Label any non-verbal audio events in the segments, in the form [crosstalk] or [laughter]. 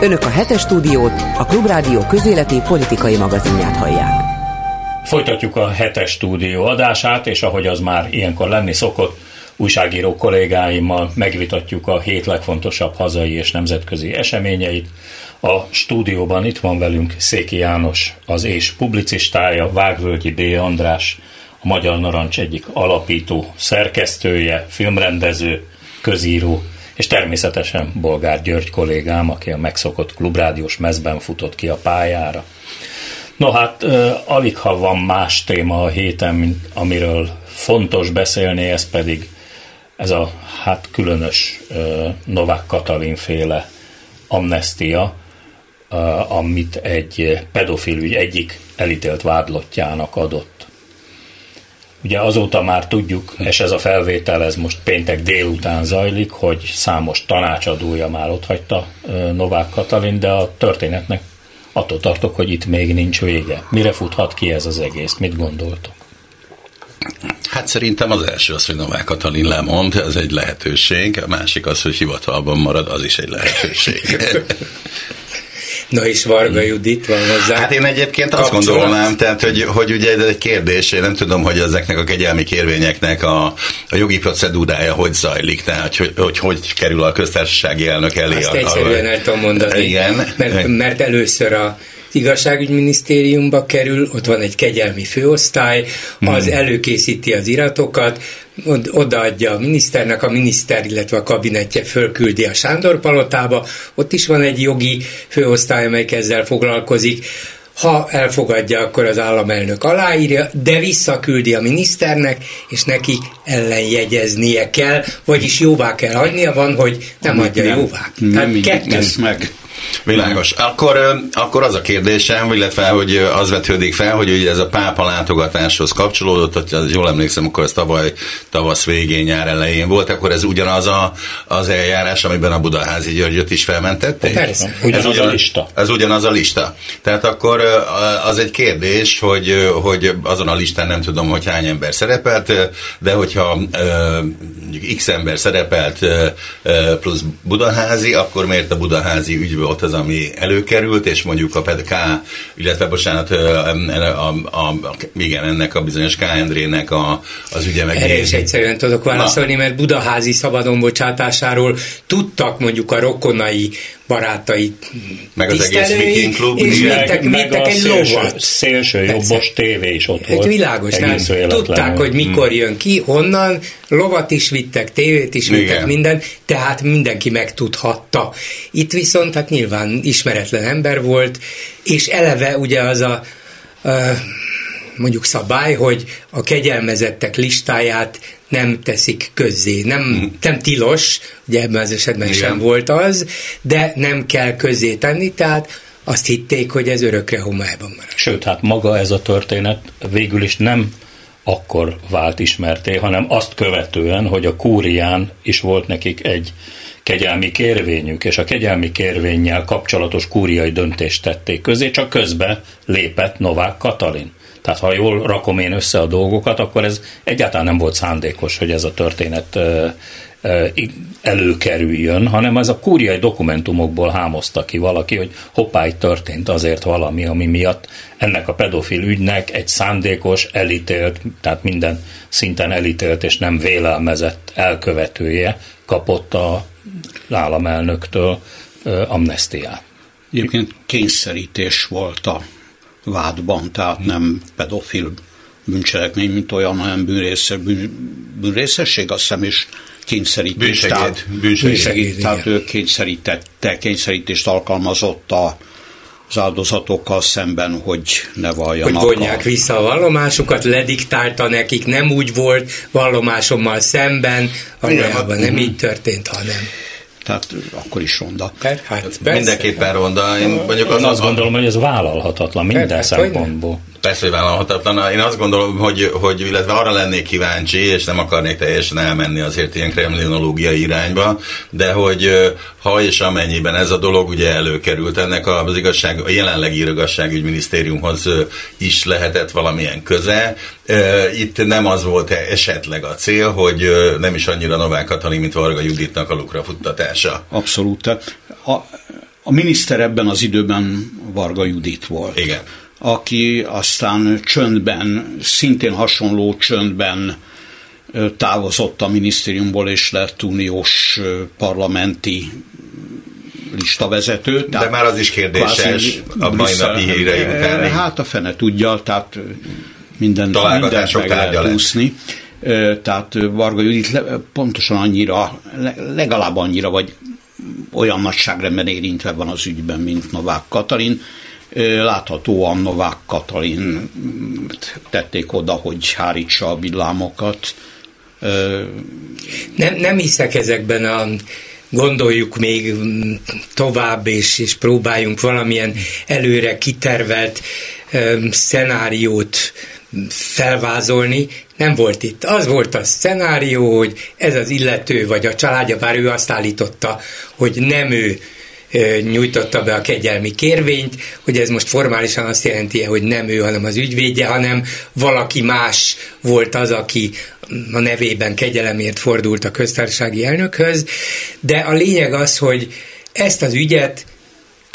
Önök a hetes stúdiót, a Klubrádió közéleti politikai magazinját hallják. Folytatjuk a hetes stúdió adását, és ahogy az már ilyenkor lenni szokott, újságíró kollégáimmal megvitatjuk a hét legfontosabb hazai és nemzetközi eseményeit. A stúdióban itt van velünk Széki János, az és publicistája, Vágvölgyi B. András, a Magyar Narancs egyik alapító szerkesztője, filmrendező, közíró, és természetesen Bolgár György kollégám, aki a megszokott klubrádiós mezben futott ki a pályára. No hát, alig ha van más téma a héten, mint amiről fontos beszélni, ez pedig ez a hát különös Novák Katalin féle amnestia, amit egy pedofil ügy egyik elítélt vádlottjának adott. Ugye azóta már tudjuk, és ez a felvétel, ez most péntek délután zajlik, hogy számos tanácsadója már hagyta Novák Katalin, de a történetnek attól tartok, hogy itt még nincs vége. Mire futhat ki ez az egész? Mit gondoltok? Hát szerintem az első az, hogy Novák Katalin lemond, ez egy lehetőség, a másik az, hogy hivatalban marad, az is egy lehetőség. [laughs] Na és Varga Judit van hozzá. Hát én egyébként azt gondolnám, tehát, hogy, hogy ugye ez egy kérdés, én nem tudom, hogy ezeknek a kegyelmi kérvényeknek a, a jogi procedúrája hogy zajlik, tehát hogy, hogy hogy kerül a köztársasági elnök elé. Azt a, egyszerűen el tudom mondani. Igen. Mert, mert először a igazságügyminisztériumba kerül, ott van egy kegyelmi főosztály, az hmm. előkészíti az iratokat, odaadja a miniszternek, a miniszter, illetve a kabinetje fölküldi a Sándor palotába, ott is van egy jogi főosztály, amely ezzel foglalkozik, ha elfogadja, akkor az államelnök aláírja, de visszaküldi a miniszternek, és neki ellenjegyeznie kell, vagyis jóvá kell hagynia, van, hogy nem adja nem, jóvá. Nem, Tehát kettős. meg. Világos. Akkor, akkor az a kérdésem, illetve hogy az vetődik fel, hogy ugye ez a pápa látogatáshoz kapcsolódott, hogy jól emlékszem, akkor ez tavaly tavasz végén, nyár elején volt, akkor ez ugyanaz a, az eljárás, amiben a Budaházi Györgyöt is felmentették? Persze. Ugyanaz ez ugyan, a lista. Ez ugyanaz a lista. Tehát akkor az egy kérdés, hogy, hogy azon a listán nem tudom, hogy hány ember szerepelt, de hogyha x ember szerepelt plusz Budaházi, akkor miért a Budaházi ügy volt az, ami előkerült, és mondjuk a PEDK, illetve bocsánat, a, a, a, igen, ennek a bizonyos K. Endrének a, az ügye meg. Erre is egyszerűen tudok válaszolni, Na. mert Budaházi szabadon bocsátásáról tudtak mondjuk a rokonai barátai meg az egész Viking Klub és vittek, meg, vittek egy szélső, lovat. Szélső jobbos tévé is ott volt. Világos, nem, tudták, hogy mikor hmm. jön ki, honnan, lovat is vittek, tévét is vittek, Igen. minden, tehát mindenki megtudhatta. Itt viszont hát nyilván ismeretlen ember volt, és eleve ugye az a, a mondjuk szabály, hogy a kegyelmezettek listáját nem teszik közzé. Nem, mm. nem tilos, ugye ebben az esetben Igen. sem volt az, de nem kell közzé tenni, tehát azt hitték, hogy ez örökre homályban marad. Sőt, hát maga ez a történet végül is nem akkor vált ismerté, hanem azt követően, hogy a kúrián is volt nekik egy kegyelmi kérvényük, és a kegyelmi kérvényel kapcsolatos kúriai döntést tették közé, csak közbe lépett Novák Katalin. Tehát ha jól rakom én össze a dolgokat, akkor ez egyáltalán nem volt szándékos, hogy ez a történet előkerüljön, hanem ez a kúriai dokumentumokból hámozta ki valaki, hogy hoppá, itt történt azért valami, ami miatt ennek a pedofil ügynek egy szándékos, elítélt, tehát minden szinten elítélt és nem vélelmezett elkövetője kapott a államelnöktől amnestiát. Egyébként kényszerítés volt a vádban, tehát nem pedofil bűncselekmény, mint olyan, hanem bűnrésze, bűn, bűnrészesség, azt hiszem is kényszerítés. Bűnsegéd. Tehát, bűnsegéd. bűnsegéd tehát ő kényszerítette, kényszerítést alkalmazott a az áldozatokkal szemben, hogy ne valljanak. Hogy vonják a... vissza a vallomásukat, lediktálta nekik, nem úgy volt vallomásommal szemben, valójában nem így történt, hanem tehát akkor is ronda. Hát, hát Mindenképpen ronda. Én mondjuk az, azt gondolom, hogy ez vállalhatatlan minden hát, szempontból. Persze, hogy vállalhatatlan. Én azt gondolom, hogy, hogy illetve arra lennék kíváncsi, és nem akarnék teljesen elmenni azért ilyen kremlinológiai irányba, de hogy ha és amennyiben ez a dolog ugye előkerült, ennek az igazság, a jelenlegi igazságügyminisztériumhoz is lehetett valamilyen köze. Itt nem az volt esetleg a cél, hogy nem is annyira Novák Katalin, mint Varga Juditnak a lukra futtatása. Abszolút. A, A miniszter ebben az időben Varga Judit volt. Igen. Aki aztán csöndben, szintén hasonló csöndben távozott a minisztériumból, és lett uniós parlamenti listavezető. De már az is kérdéses a mai napi hírei után. Hát a fene tudja, tehát minden, mindent meg lehet úszni. Tehát Varga Judit pontosan annyira, legalább annyira, vagy olyan nagyságrendben érintve van az ügyben, mint Novák Katalin. Láthatóan Novák Katalin tették oda, hogy hárítsa a villámokat. Nem, nem hiszek ezekben a gondoljuk még tovább, és, és próbáljunk valamilyen előre kitervelt szenáriót felvázolni, nem volt itt. Az volt a szenárió, hogy ez az illető, vagy a családja, bár ő azt állította, hogy nem ő nyújtotta be a kegyelmi kérvényt, hogy ez most formálisan azt jelenti, hogy nem ő, hanem az ügyvédje, hanem valaki más volt az, aki a nevében kegyelemért fordult a köztársasági elnökhöz, de a lényeg az, hogy ezt az ügyet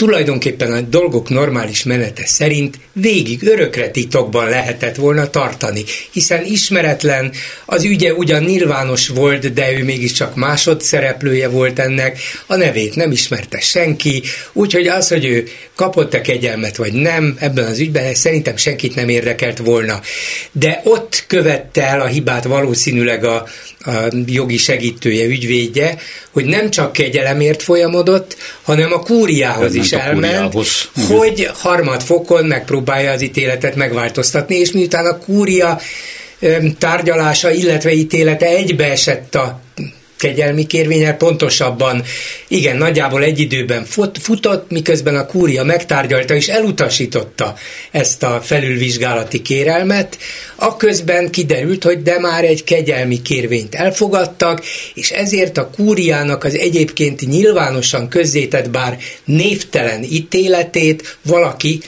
tulajdonképpen a dolgok normális menete szerint végig örökre titokban lehetett volna tartani, hiszen ismeretlen, az ügye ugyan nyilvános volt, de ő mégiscsak másodszereplője volt ennek, a nevét nem ismerte senki, úgyhogy az, hogy ő kapott-e kegyelmet vagy nem ebben az ügyben, szerintem senkit nem érdekelt volna. De ott követte el a hibát valószínűleg a, a jogi segítője, ügyvédje, hogy nem csak kegyelemért folyamodott, hanem a kúriához is elment, hogy harmadfokon megpróbálja az ítéletet megváltoztatni, és miután a kúria tárgyalása, illetve ítélete egybeesett a kegyelmi kérvényel, pontosabban. Igen, nagyjából egy időben fut, futott, miközben a kúria megtárgyalta és elutasította ezt a felülvizsgálati kérelmet, aközben kiderült, hogy de már egy kegyelmi kérvényt elfogadtak, és ezért a kúriának az egyébként nyilvánosan közzétett, bár névtelen ítéletét valaki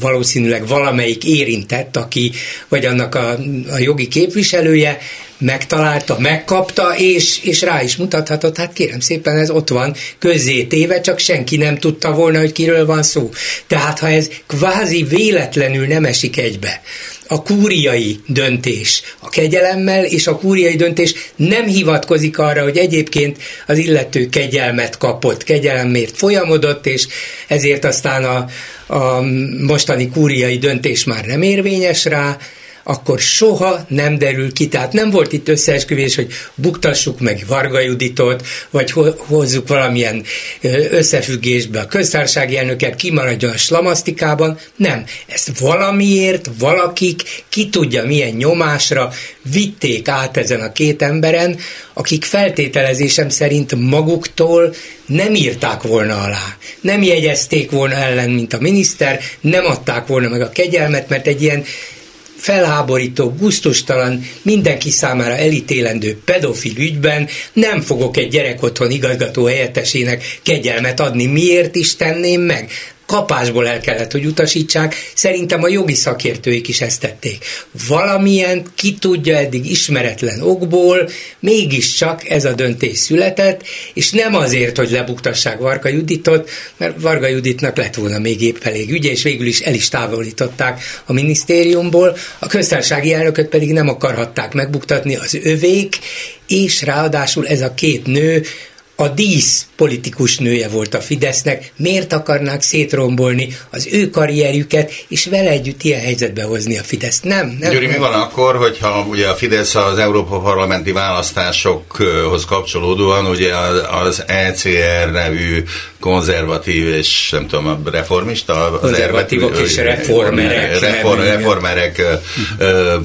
valószínűleg valamelyik érintett, aki, vagy annak a, a jogi képviselője megtalálta, megkapta, és, és rá is mutathatott, hát kérem szépen, ez ott van, téve, csak senki nem tudta volna, hogy kiről van szó. Tehát ha ez kvázi véletlenül nem esik egybe, a kúriai döntés a kegyelemmel, és a kúriai döntés nem hivatkozik arra, hogy egyébként az illető kegyelmet kapott, kegyelemért folyamodott, és ezért aztán a, a mostani kúriai döntés már nem érvényes rá, akkor soha nem derül ki. Tehát nem volt itt összeesküvés, hogy buktassuk meg Varga Juditot, vagy hozzuk valamilyen összefüggésbe a köztársasági elnöket, kimaradjon a slamasztikában. Nem. Ezt valamiért valakik, ki tudja milyen nyomásra vitték át ezen a két emberen, akik feltételezésem szerint maguktól nem írták volna alá, nem jegyezték volna ellen, mint a miniszter, nem adták volna meg a kegyelmet, mert egy ilyen felháborító, guztustalan, mindenki számára elítélendő pedofil ügyben nem fogok egy gyerek otthon igazgató helyettesének kegyelmet adni. Miért is tenném meg? Kapásból el kellett, hogy utasítsák. Szerintem a jogi szakértőik is ezt tették. Valamilyen, ki tudja eddig ismeretlen okból, mégiscsak ez a döntés született, és nem azért, hogy lebuktassák Varga Juditot, mert Varga Juditnak lett volna még épp elég ügye, és végül is el is távolították a minisztériumból, a köztársasági elnököt pedig nem akarhatták megbuktatni az övék, és ráadásul ez a két nő a dísz politikus nője volt a Fidesznek, miért akarnák szétrombolni az ő karrierjüket, és vele együtt ilyen helyzetbe hozni a Fideszt? Nem, nem. Gyuri, mi van akkor, hogyha ugye a Fidesz az Európa parlamenti választásokhoz kapcsolódóan ugye az ECR nevű konzervatív és nem tudom, reformista, konzervatívok és reformerek, reform, reformerek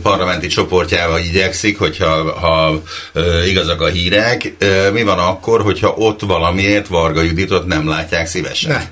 parlamenti csoportjával igyekszik, hogyha ha, igazak a hírek. Mi van akkor, hogyha ott valamiért Varga Juditot nem látják szívesen?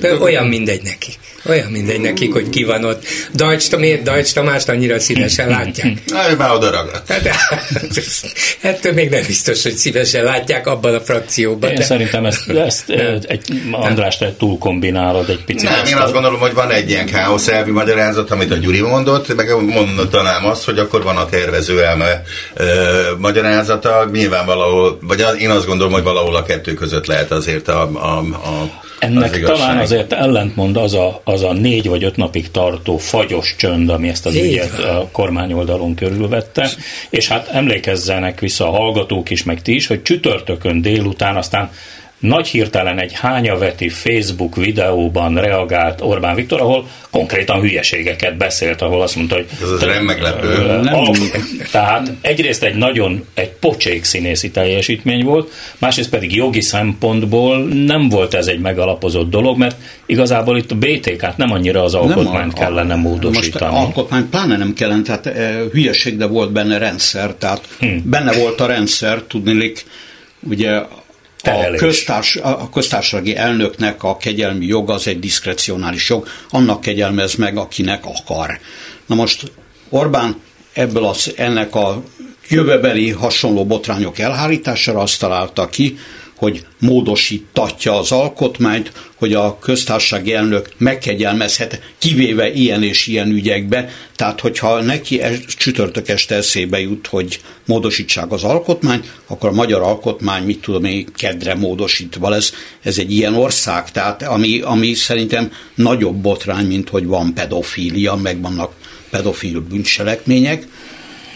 Ne. Olyan mindegy nekik. Olyan mindegy nekik, hogy ki van ott. Dajcs, miért Dajcs Tamást annyira szívesen látják? [laughs] Na, ő már oda ragadt. Hát, [laughs] ettől még nem biztos, hogy szívesen látják abban a frakcióban. Én de... szerintem ezt, [laughs] ezt egy, András, te túl kombinálod egy picit. Nem, én azt gondolom, hogy van egy ilyen káosz elvi magyarázat, amit a Gyuri mondott, meg mondanám azt, hogy akkor van a tervező elme e, magyarázata, nyilván valahol, vagy én azt gondolom, hogy valahol a kettő között lehet azért a, a, a Ennek az talán azért ellentmond az a, az a négy vagy öt napig tartó fagyos csönd, ami ezt az Így ügyet van. a kormányoldalon körülvette, és hát emlékezzenek vissza a hallgatók is, meg ti is, hogy csütörtökön délután aztán nagy hirtelen egy hányaveti Facebook videóban reagált Orbán Viktor, ahol konkrétan hülyeségeket beszélt, ahol azt mondta, hogy... Ez az nem meglepő. Tehát egyrészt egy nagyon, egy pocsék színészi teljesítmény volt, másrészt pedig jogi szempontból nem volt ez egy megalapozott dolog, mert igazából itt a BTK-t nem annyira az alkotmányt kellene módosítani. Most alkotmány pláne nem kellene, tehát e, hülyeség, de volt benne rendszer, tehát hmm. benne volt a rendszer, tudnilik, ugye a, köztárs, a köztársasági elnöknek a kegyelmi jog az egy diszkrecionális jog, annak kegyelmez meg, akinek akar. Na most Orbán ebből az, ennek a jövőbeli hasonló botrányok elhárítására azt találta ki, hogy módosítatja az alkotmányt, hogy a köztársasági elnök megkegyelmezhet, kivéve ilyen és ilyen ügyekbe. Tehát, hogyha neki es, csütörtök este eszébe jut, hogy módosítsák az alkotmányt, akkor a magyar alkotmány, mit tudom én, kedre módosítva lesz. Ez egy ilyen ország, tehát ami, ami szerintem nagyobb botrány, mint hogy van pedofília, meg vannak pedofil bűncselekmények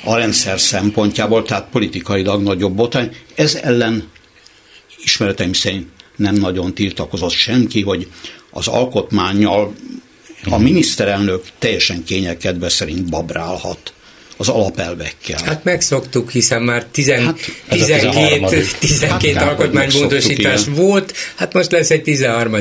a rendszer szempontjából, tehát politikailag nagyobb botrány. Ez ellen ismereteim szerint nem nagyon tiltakozott senki, hogy az alkotmányjal a miniszterelnök teljesen kényelkedve szerint babrálhat az alapelvekkel. Hát megszoktuk, hiszen már tizen, hát, 12, 12 hát, alkotmánymódosítás volt, hát most lesz egy 13.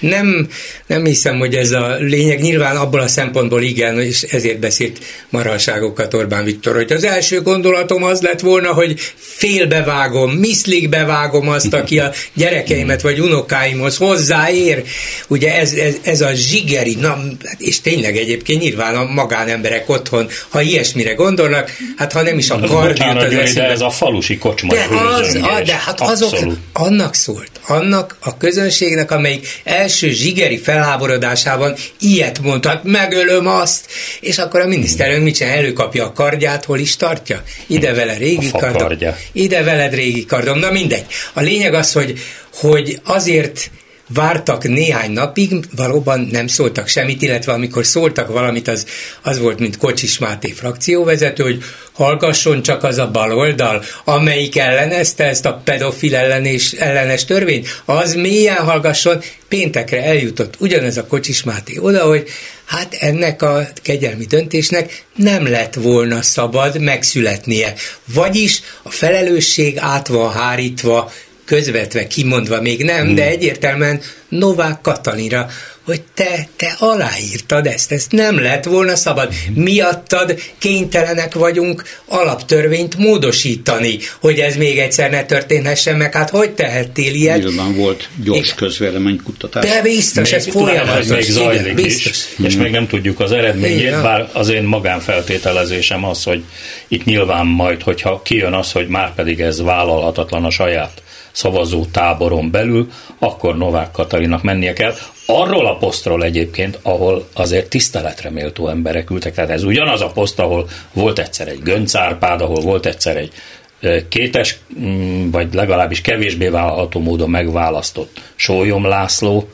Nem, nem hiszem, hogy ez a lényeg. Nyilván abból a szempontból igen, és ezért beszélt marhalságokat Orbán Viktor, hogy az első gondolatom az lett volna, hogy félbevágom, miszlik bevágom azt, aki a gyerekeimet vagy unokáimhoz hozzáér. Ugye ez, ez, ez a zsigeri, na, és tényleg egyébként nyilván a magánemberek otthon, ha ilyesmire gondolnak, hát ha nem is a kard az De ez a falusi kocsma de, az, a, de hát azok, annak szólt, annak a közönségnek, amelyik első zsigeri felháborodásában ilyet mondhat, megölöm azt, és akkor a miniszterünk mit csinál, előkapja a kardját, hol is tartja? Ide vele régi kardom, ide veled régi kardom, na mindegy. A lényeg az, hogy, hogy azért vártak néhány napig, valóban nem szóltak semmit, illetve amikor szóltak valamit, az, az volt, mint Kocsis Máté frakcióvezető, hogy hallgasson csak az a baloldal, amelyik ellenezte ezt a pedofil ellenés, ellenes törvényt, az mélyen hallgasson, péntekre eljutott ugyanez a Kocsis Máté oda, hogy hát ennek a kegyelmi döntésnek nem lett volna szabad megszületnie. Vagyis a felelősség át van hárítva közvetve kimondva még nem, hmm. de egyértelműen Novák Katalinra, hogy te, te aláírtad ezt, ezt nem lett volna szabad. Hmm. Miattad kénytelenek vagyunk alaptörvényt módosítani, hogy ez még egyszer ne történhessen meg. Hát hogy tehettél ilyet? Nyilván volt gyors közvéleménykutatás. De biztos, még, ez folyamatos. Még zajlik igen, biztos. is, és még nem tudjuk az eredményét, igen. bár az én magánfeltételezésem az, hogy itt nyilván majd, hogyha kijön az, hogy már pedig ez vállalhatatlan a saját szavazó táboron belül, akkor Novák Katalinak mennie kell. Arról a posztról egyébként, ahol azért tiszteletre méltó emberek ültek, tehát ez ugyanaz a poszt, ahol volt egyszer egy Gönc Árpád, ahol volt egyszer egy kétes, mm, vagy legalábbis kevésbé vállalható módon megválasztott Sólyom László,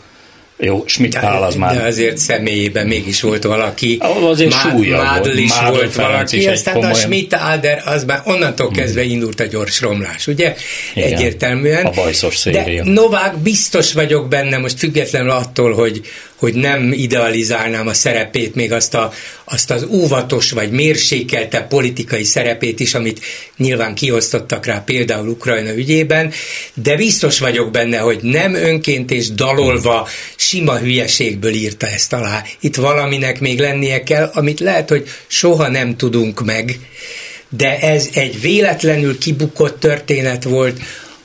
jó, Schmidt Pál az már... De azért személyében mégis volt valaki. Azért Má, súlya Mádl is Mádl volt valaki, is aztán komolyan... a Schmidt Alder, az már onnantól hmm. kezdve indult a gyors romlás, ugye? Igen, Egyértelműen. A bajszos széria. De Novák biztos vagyok benne, most függetlenül attól, hogy hogy nem idealizálnám a szerepét, még azt, a, azt az óvatos vagy mérsékelte politikai szerepét is, amit nyilván kiosztottak rá például Ukrajna ügyében, de biztos vagyok benne, hogy nem önként és dalolva sima hülyeségből írta ezt alá. Itt valaminek még lennie kell, amit lehet, hogy soha nem tudunk meg, de ez egy véletlenül kibukott történet volt,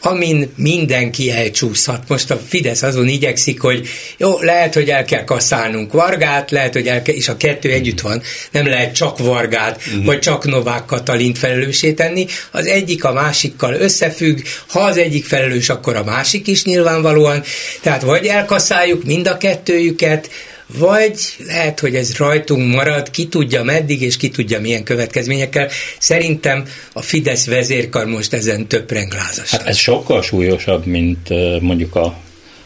amin mindenki elcsúszhat. Most a Fidesz azon igyekszik, hogy jó, lehet, hogy el kell kaszálnunk Vargát, lehet, hogy el kell, és a kettő együtt van, nem lehet csak Vargát, uh-huh. vagy csak Novák Katalint felelőssé tenni, az egyik a másikkal összefügg, ha az egyik felelős, akkor a másik is nyilvánvalóan, tehát vagy elkaszáljuk mind a kettőjüket, vagy lehet, hogy ez rajtunk marad, ki tudja meddig, és ki tudja milyen következményekkel. Szerintem a Fidesz vezérkar most ezen több renglázas. Hát ez sokkal súlyosabb, mint mondjuk a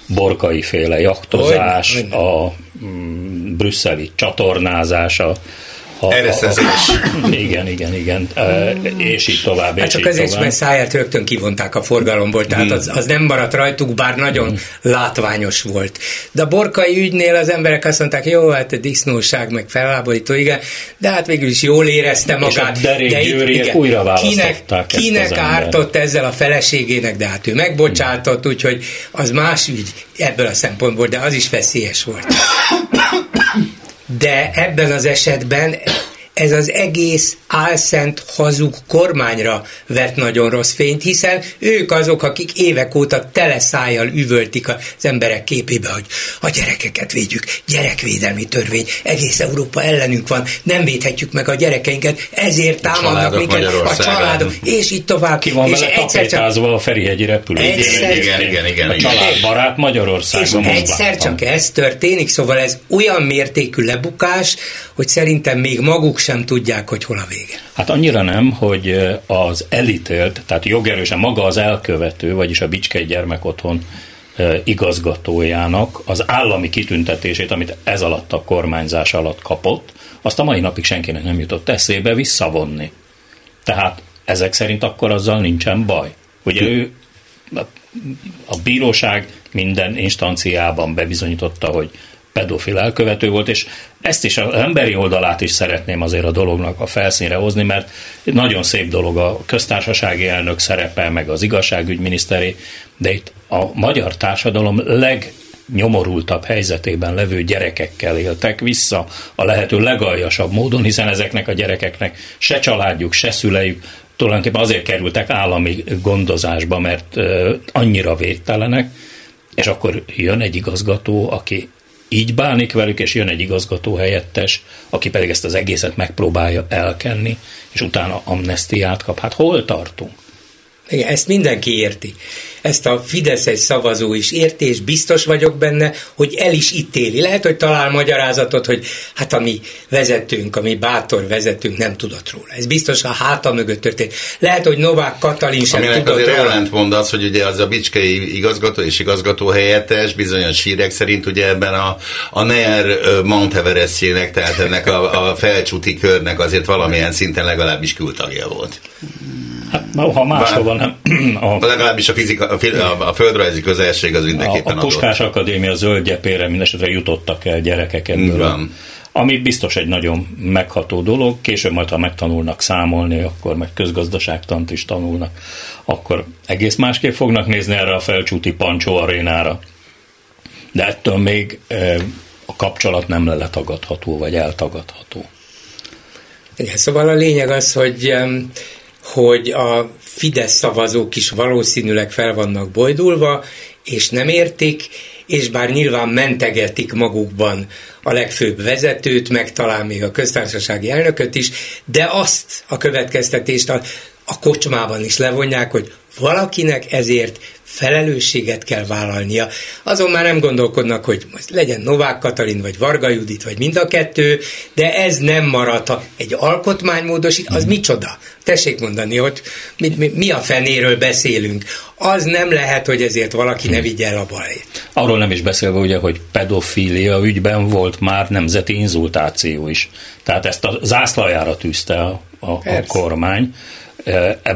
borkai féle jachtozás, a mm, brüsszeli csatornázás, a a, Ereszezés. igen, igen, igen. E, és így tovább. Hát csak azért, mert száját rögtön kivonták a forgalomból, tehát hmm. az, az nem maradt rajtuk, bár nagyon hmm. látványos volt. De a borkai ügynél az emberek azt mondták, jó, hát a disznóság, meg felháborító, igen, de hát végül is jól érezte magát. És a de itt, igen, újra kinek, kinek ártott ezzel a feleségének, de hát ő megbocsátott, hmm. úgyhogy az más ügy ebből a szempontból, de az is veszélyes volt. De ebben az esetben ez az egész álszent hazug kormányra vett nagyon rossz fényt, hiszen ők azok, akik évek óta teleszájjal üvöltik az emberek képébe, hogy a gyerekeket védjük, gyerekvédelmi törvény, egész Európa ellenünk van, nem védhetjük meg a gyerekeinket, ezért támadnak minket a családok, és így tovább. Ki van és vele egyszer csak, a Ferihegyi repülő. Egyszer, igen, igen, igen, A családbarát Magyarországon. És egyszer csak ez történik, szóval ez olyan mértékű lebukás, hogy szerintem még maguk sem tudják, hogy hol a vége. Hát annyira nem, hogy az elítélt, tehát jogerősen maga az elkövető, vagyis a Bicskei Gyermek Otthon igazgatójának az állami kitüntetését, amit ez alatt a kormányzás alatt kapott, azt a mai napig senkinek nem jutott eszébe visszavonni. Tehát ezek szerint akkor azzal nincsen baj. Ugye ő a bíróság minden instanciában bebizonyította, hogy pedofil elkövető volt, és ezt is az emberi oldalát is szeretném azért a dolognak a felszínre hozni, mert nagyon szép dolog a köztársasági elnök szerepe, meg az igazságügyminiszteri, de itt a magyar társadalom leg nyomorultabb helyzetében levő gyerekekkel éltek vissza a lehető legaljasabb módon, hiszen ezeknek a gyerekeknek se családjuk, se szülejük tulajdonképpen azért kerültek állami gondozásba, mert annyira védtelenek, és akkor jön egy igazgató, aki így bánik velük, és jön egy igazgató helyettes, aki pedig ezt az egészet megpróbálja elkenni, és utána amnestiát kap. Hát hol tartunk? Igen, ezt mindenki érti ezt a Fidesz egy szavazó is érti, és biztos vagyok benne, hogy el is ítéli. Lehet, hogy talál magyarázatot, hogy hát a mi vezetőnk, a mi bátor vezetőnk nem tudott róla. Ez biztos a háta mögött történt. Lehet, hogy Novák Katalin sem Aminek tudott azért róla. mond az, hogy ugye az a Bicskei igazgató és igazgató helyettes bizonyos hírek szerint ugye ebben a, a NER Mount Everestjének, tehát ennek a, a felcsúti körnek azért valamilyen szinten legalábbis kültagja volt. Hát, ha máshova nem. A, legalábbis a, fizika, a, a földrajzi közelség az mindenképpen A, a Puskás adott. Akadémia zöld gyepére mindesetre jutottak el gyerekek ebből. A, ami biztos egy nagyon megható dolog, később majd, ha megtanulnak számolni, akkor meg közgazdaságtant is tanulnak, akkor egész másképp fognak nézni erre a felcsúti Pancsó arénára. De ettől még e, a kapcsolat nem letagadható, vagy eltagadható. Igen, szóval a lényeg az, hogy hogy a Fidesz szavazók is valószínűleg fel vannak bojdulva, és nem értik, és bár nyilván mentegetik magukban a legfőbb vezetőt, meg talán még a köztársasági elnököt is, de azt a következtetést a, a kocsmában is levonják, hogy valakinek ezért felelősséget kell vállalnia. Azon már nem gondolkodnak, hogy legyen Novák Katalin, vagy Varga Judit, vagy mind a kettő, de ez nem maradhat. Egy alkotmánymódosít, az mm. micsoda? Tessék mondani, hogy mi, mi, mi a fenéről beszélünk. Az nem lehet, hogy ezért valaki mm. ne vigye el a balét. Arról nem is beszélve ugye, hogy pedofília ügyben volt már nemzeti inzultáció is. Tehát ezt a zászlajára tűzte a, a, a kormány.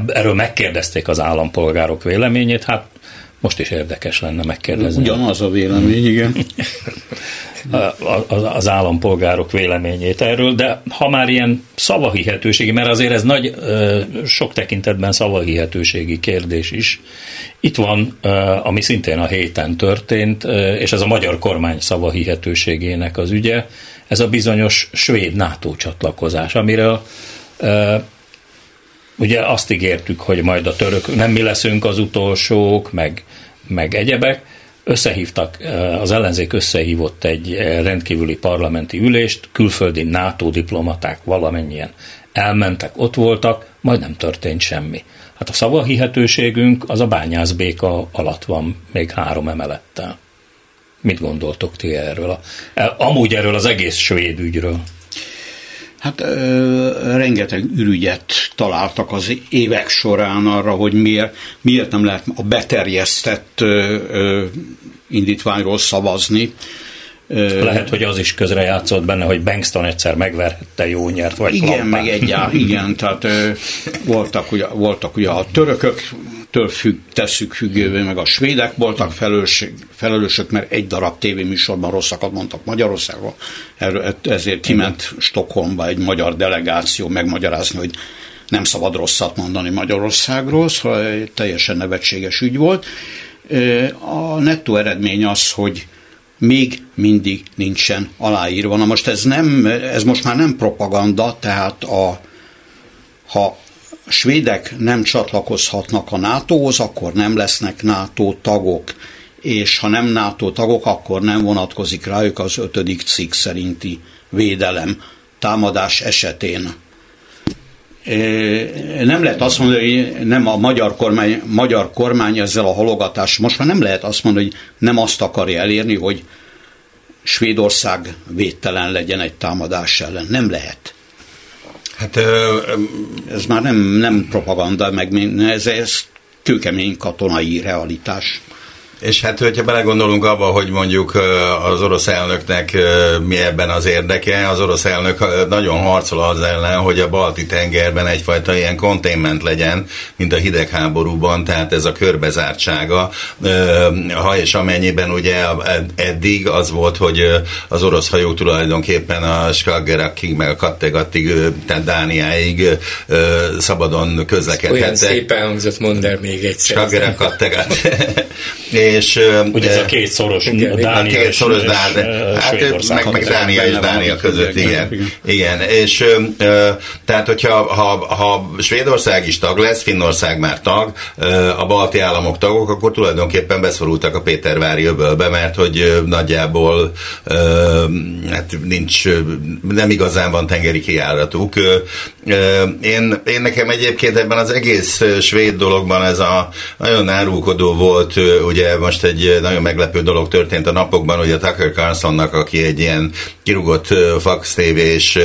Erről megkérdezték az állampolgárok véleményét, hát most is érdekes lenne megkérdezni. Ugyanaz a vélemény, igen. [laughs] az állampolgárok véleményét erről, de ha már ilyen szavahihetőségi, mert azért ez nagy, sok tekintetben szavahihetőségi kérdés is. Itt van, ami szintén a héten történt, és ez a magyar kormány szavahihetőségének az ügye, ez a bizonyos svéd NATO csatlakozás, amiről Ugye azt ígértük, hogy majd a török, nem mi leszünk az utolsók, meg, meg egyebek. Összehívtak, eh, az ellenzék összehívott egy eh, rendkívüli parlamenti ülést, külföldi NATO diplomaták valamennyien elmentek, ott voltak, majd nem történt semmi. Hát a szavahihetőségünk az a bányászbéka alatt van, még három emelettel. Mit gondoltok ti erről? A, amúgy erről az egész svéd ügyről. Hát ö, rengeteg ürügyet találtak az évek során arra, hogy miért, miért nem lehet a beterjesztett ö, ö, indítványról szavazni. Lehet, hogy az is közrejátszott benne, hogy Bankston egyszer megverhette jó nyert, vagy Igen, klampán. meg egyáltalán, igen, tehát ö, voltak, ugye, voltak ugye a törökök, től függ, tesszük függővé, meg a svédek voltak felelősök, felelősök, mert egy darab tévéműsorban rosszakat mondtak Magyarországról, ezért kiment Stockholmba egy magyar delegáció megmagyarázni, hogy nem szabad rosszat mondani Magyarországról, szóval teljesen nevetséges ügy volt. A nettó eredmény az, hogy még mindig nincsen aláírva. Na most ez, nem, ez most már nem propaganda, tehát a, ha a svédek nem csatlakozhatnak a NATO-hoz, akkor nem lesznek NATO tagok, és ha nem NATO tagok, akkor nem vonatkozik rájuk az ötödik cikk szerinti védelem támadás esetén. Nem lehet azt mondani, hogy nem a magyar kormány, magyar kormány ezzel a halogatás, most már nem lehet azt mondani, hogy nem azt akarja elérni, hogy Svédország védtelen legyen egy támadás ellen. Nem lehet. Hát ez már nem, nem propaganda, meg ez, ez kőkemény katonai realitás. És hát, hogyha belegondolunk abba, hogy mondjuk az orosz elnöknek mi ebben az érdeke, az orosz elnök nagyon harcol az ellen, hogy a balti tengerben egyfajta ilyen containment legyen, mint a hidegháborúban, tehát ez a körbezártsága. Ha és amennyiben ugye eddig az volt, hogy az orosz hajó tulajdonképpen a Skagerrakig, meg a Kattegattig, tehát Dániáig szabadon közlekedhettek. Olyan szépen hangzott, mondd el még egyszer. Skagerrak, Kattegat. [laughs] [laughs] [laughs] és, Ugye ez a két szoros Dánia a két szoros Dánia, hát meg, meg Dánia és Dánia között, igen. Igen, és tehát hogyha ha, ha Svédország is tag lesz, Finnország már tag, a balti államok tagok, akkor tulajdonképpen beszorultak a Pétervári öbölbe, mert hogy nagyjából hát nincs, nem igazán van tengeri kiáratuk. Én, én nekem egyébként ebben az egész svéd dologban ez a nagyon árulkodó volt, ugye most egy nagyon meglepő dolog történt a napokban, hogy a Tucker Carlsonnak, aki egy ilyen kirugott Fox TV-s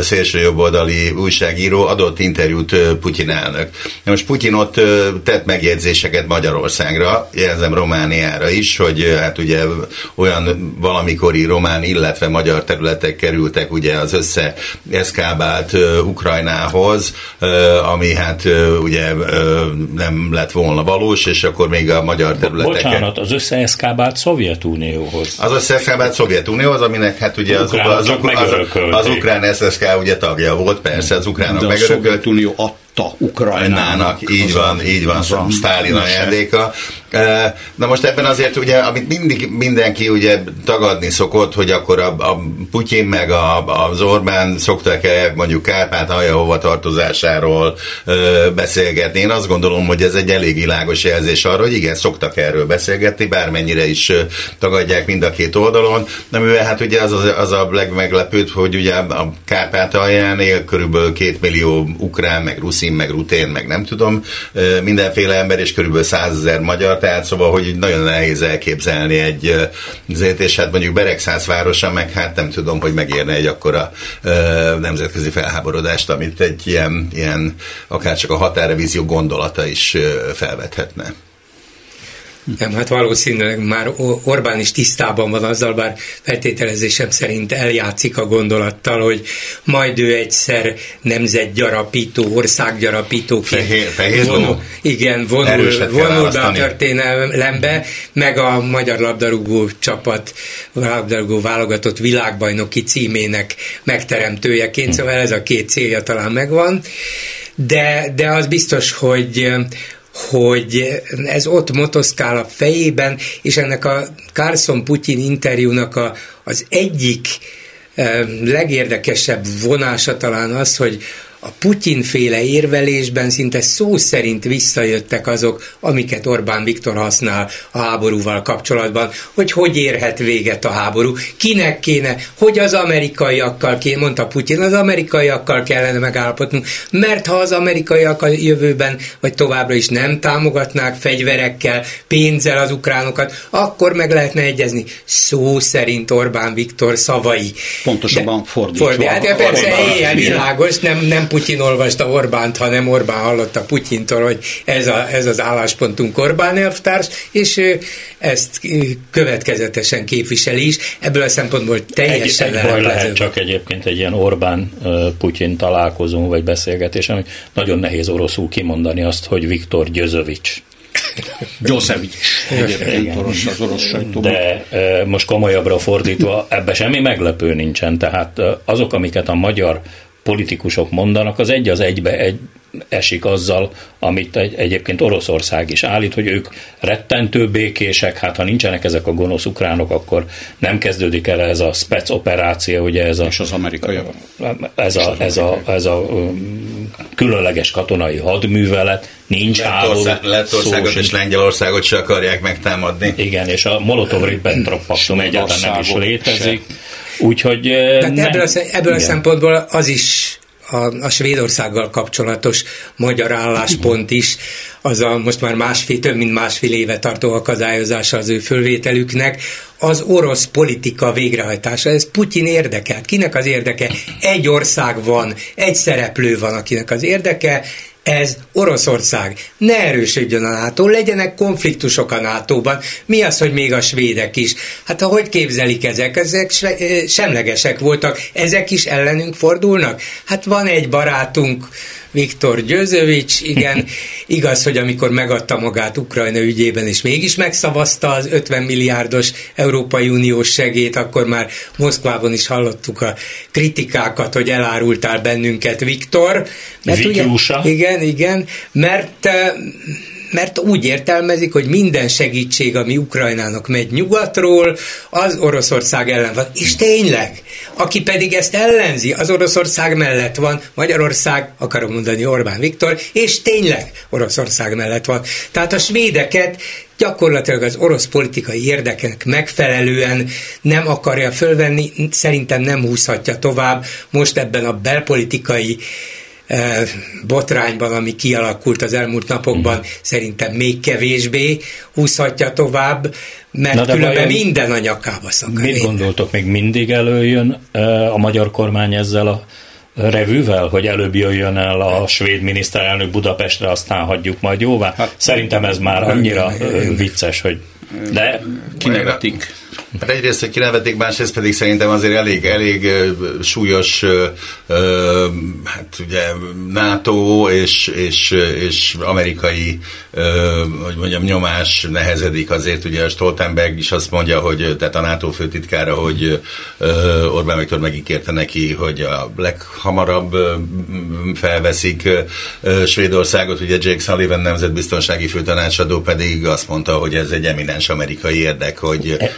szélsőjobboldali újságíró, adott interjút Putyin elnök. Most Putyin ott tett megjegyzéseket Magyarországra, jelzem Romániára is, hogy hát ugye olyan valamikori román, illetve magyar területek kerültek ugye az össze eszkábált Ukrajnához, ami hát ugye nem lett volna valós, és akkor még a magyar területeken. Bocsánat, az összeeszkábált Szovjetunióhoz. Az összeeszkábált Szovjetunióhoz, aminek hát ugye az, az, az, az, az, az ukrán SSK ugye tagja volt, persze, az ukránok megörökölt. Szovjetunió adta Ukrajnának. Így van, így van, Sztálin ajándéka. Na most ebben azért ugye, amit mindig mindenki ugye tagadni szokott, hogy akkor a, a Putyin meg a, az Orbán szoktak -e mondjuk Kárpát hova tartozásáról beszélgetni. Én azt gondolom, hogy ez egy elég világos jelzés arra, hogy igen, szoktak erről beszélgetni, bármennyire is tagadják mind a két oldalon. De mivel hát ugye az, az, a legmeglepőbb, hogy ugye a Kárpátalján él körülbelül két millió ukrán, meg ruszin, meg rutén, meg nem tudom, mindenféle ember, és körülbelül százezer magyar tehát szóval, hogy nagyon nehéz elképzelni egy azért, és hát mondjuk Beregszáz városa, meg hát nem tudom, hogy megérne egy akkora nemzetközi felháborodást, amit egy ilyen, ilyen akár csak a határrevízió gondolata is felvethetne. Nem, hát valószínűleg már Orbán is tisztában van azzal, bár feltételezésem szerint eljátszik a gondolattal, hogy majd ő egyszer nemzetgyarapító, országgyarapítóként fehér, fehér vonul, igen, vonul, vonul be a történelembe, meg a magyar labdarúgó csapat, labdarúgó válogatott világbajnoki címének megteremtőjeként, szóval ez a két célja talán megvan. De, de az biztos, hogy hogy ez ott motoszkál a fejében, és ennek a Carson-Putyin interjúnak a, az egyik legérdekesebb vonása talán az, hogy a Putyin-féle érvelésben szinte szó szerint visszajöttek azok, amiket Orbán Viktor használ a háborúval kapcsolatban, hogy hogy érhet véget a háború, kinek kéne, hogy az amerikaiakkal kéne, mondta Putyin, az amerikaiakkal kellene megállapodnunk, mert ha az amerikaiak a jövőben, vagy továbbra is nem támogatnák fegyverekkel, pénzzel az ukránokat, akkor meg lehetne egyezni. Szó szerint Orbán Viktor szavai. Pontosabban fordítva. fordítva. Hát persze, ilyen világos, nem, nem Putyin olvasta Orbánt, hanem Orbán hallotta Putyintól, hogy ez, a, ez az álláspontunk Orbán elvtárs, és ő ezt következetesen képviseli is. Ebből a szempontból teljesen egy, egy lehet csak egyébként egy ilyen Orbán-Putyin találkozó vagy beszélgetés, ami nagyon nehéz oroszul kimondani azt, hogy Viktor Gyözövics. [laughs] Gyosevics. orosz, az orosz sajtóban. De most komolyabbra fordítva, ebbe semmi meglepő nincsen. Tehát azok, amiket a magyar politikusok mondanak, az egy az egybe egy, esik azzal, amit egy, egyébként Oroszország is állít, hogy ők rettentő békések, hát ha nincsenek ezek a gonosz ukránok, akkor nem kezdődik el ez a spec operáció, ugye ez a... És az amerikai. Ez a, ez a, ez a különleges katonai hadművelet, nincs háború. Lettországot és Lengyelországot se akarják megtámadni. Igen, és a Molotov-Ribbentrop paktum egyáltalán nem is létezik. Úgyhogy... nem, ebből a, ebből a szempontból az is a, a Svédországgal kapcsolatos magyar álláspont is, az a most már másfél, több mint másfél éve tartó akadályozása az ő fölvételüknek, az orosz politika végrehajtása. Ez Putyin érdekel. Kinek az érdeke? Egy ország van, egy szereplő van, akinek az érdeke, ez Oroszország. Ne erősödjön a NATO, legyenek konfliktusok a NATO-ban. Mi az, hogy még a svédek is? Hát ahogy képzelik ezek? Ezek semlegesek voltak. Ezek is ellenünk fordulnak? Hát van egy barátunk, Viktor Győzövics, igen, [laughs] igaz, hogy amikor megadta magát Ukrajna ügyében, és mégis megszavazta az 50 milliárdos Európai Uniós segét, akkor már Moszkvában is hallottuk a kritikákat, hogy elárultál bennünket, Viktor. Mert ugye, igen, igen, mert mert úgy értelmezik, hogy minden segítség, ami Ukrajnának megy nyugatról, az Oroszország ellen van. És tényleg, aki pedig ezt ellenzi, az Oroszország mellett van, Magyarország, akarom mondani Orbán Viktor, és tényleg Oroszország mellett van. Tehát a svédeket gyakorlatilag az orosz politikai érdekek megfelelően nem akarja fölvenni, szerintem nem húzhatja tovább most ebben a belpolitikai botrányban, ami kialakult az elmúlt napokban, uh-huh. szerintem még kevésbé húzhatja tovább, mert Na különben minden a nyakába szakad. Mit gondoltok, még mindig előjön a magyar kormány ezzel a revűvel, hogy előbb jöjjön el a svéd miniszterelnök Budapestre, aztán hagyjuk majd jóvá. Hát, Szerintem ez már annyira vicces, hogy de kinevetik. Hát egyrészt, hogy kinevetik, másrészt pedig szerintem azért elég, elég súlyos hát ugye NATO és, és, és amerikai hogy mondjam, nyomás nehezedik. Azért, ugye Stoltenberg is azt mondja, hogy tehát a NATO főtitkára, hogy Orbán Viktor megígérte neki, hogy a leghamarabb felveszik Svédországot, ugye Jake Sullivan nemzetbiztonsági főtanácsadó pedig azt mondta, hogy ez egy eminens amerikai érdek, hogy e-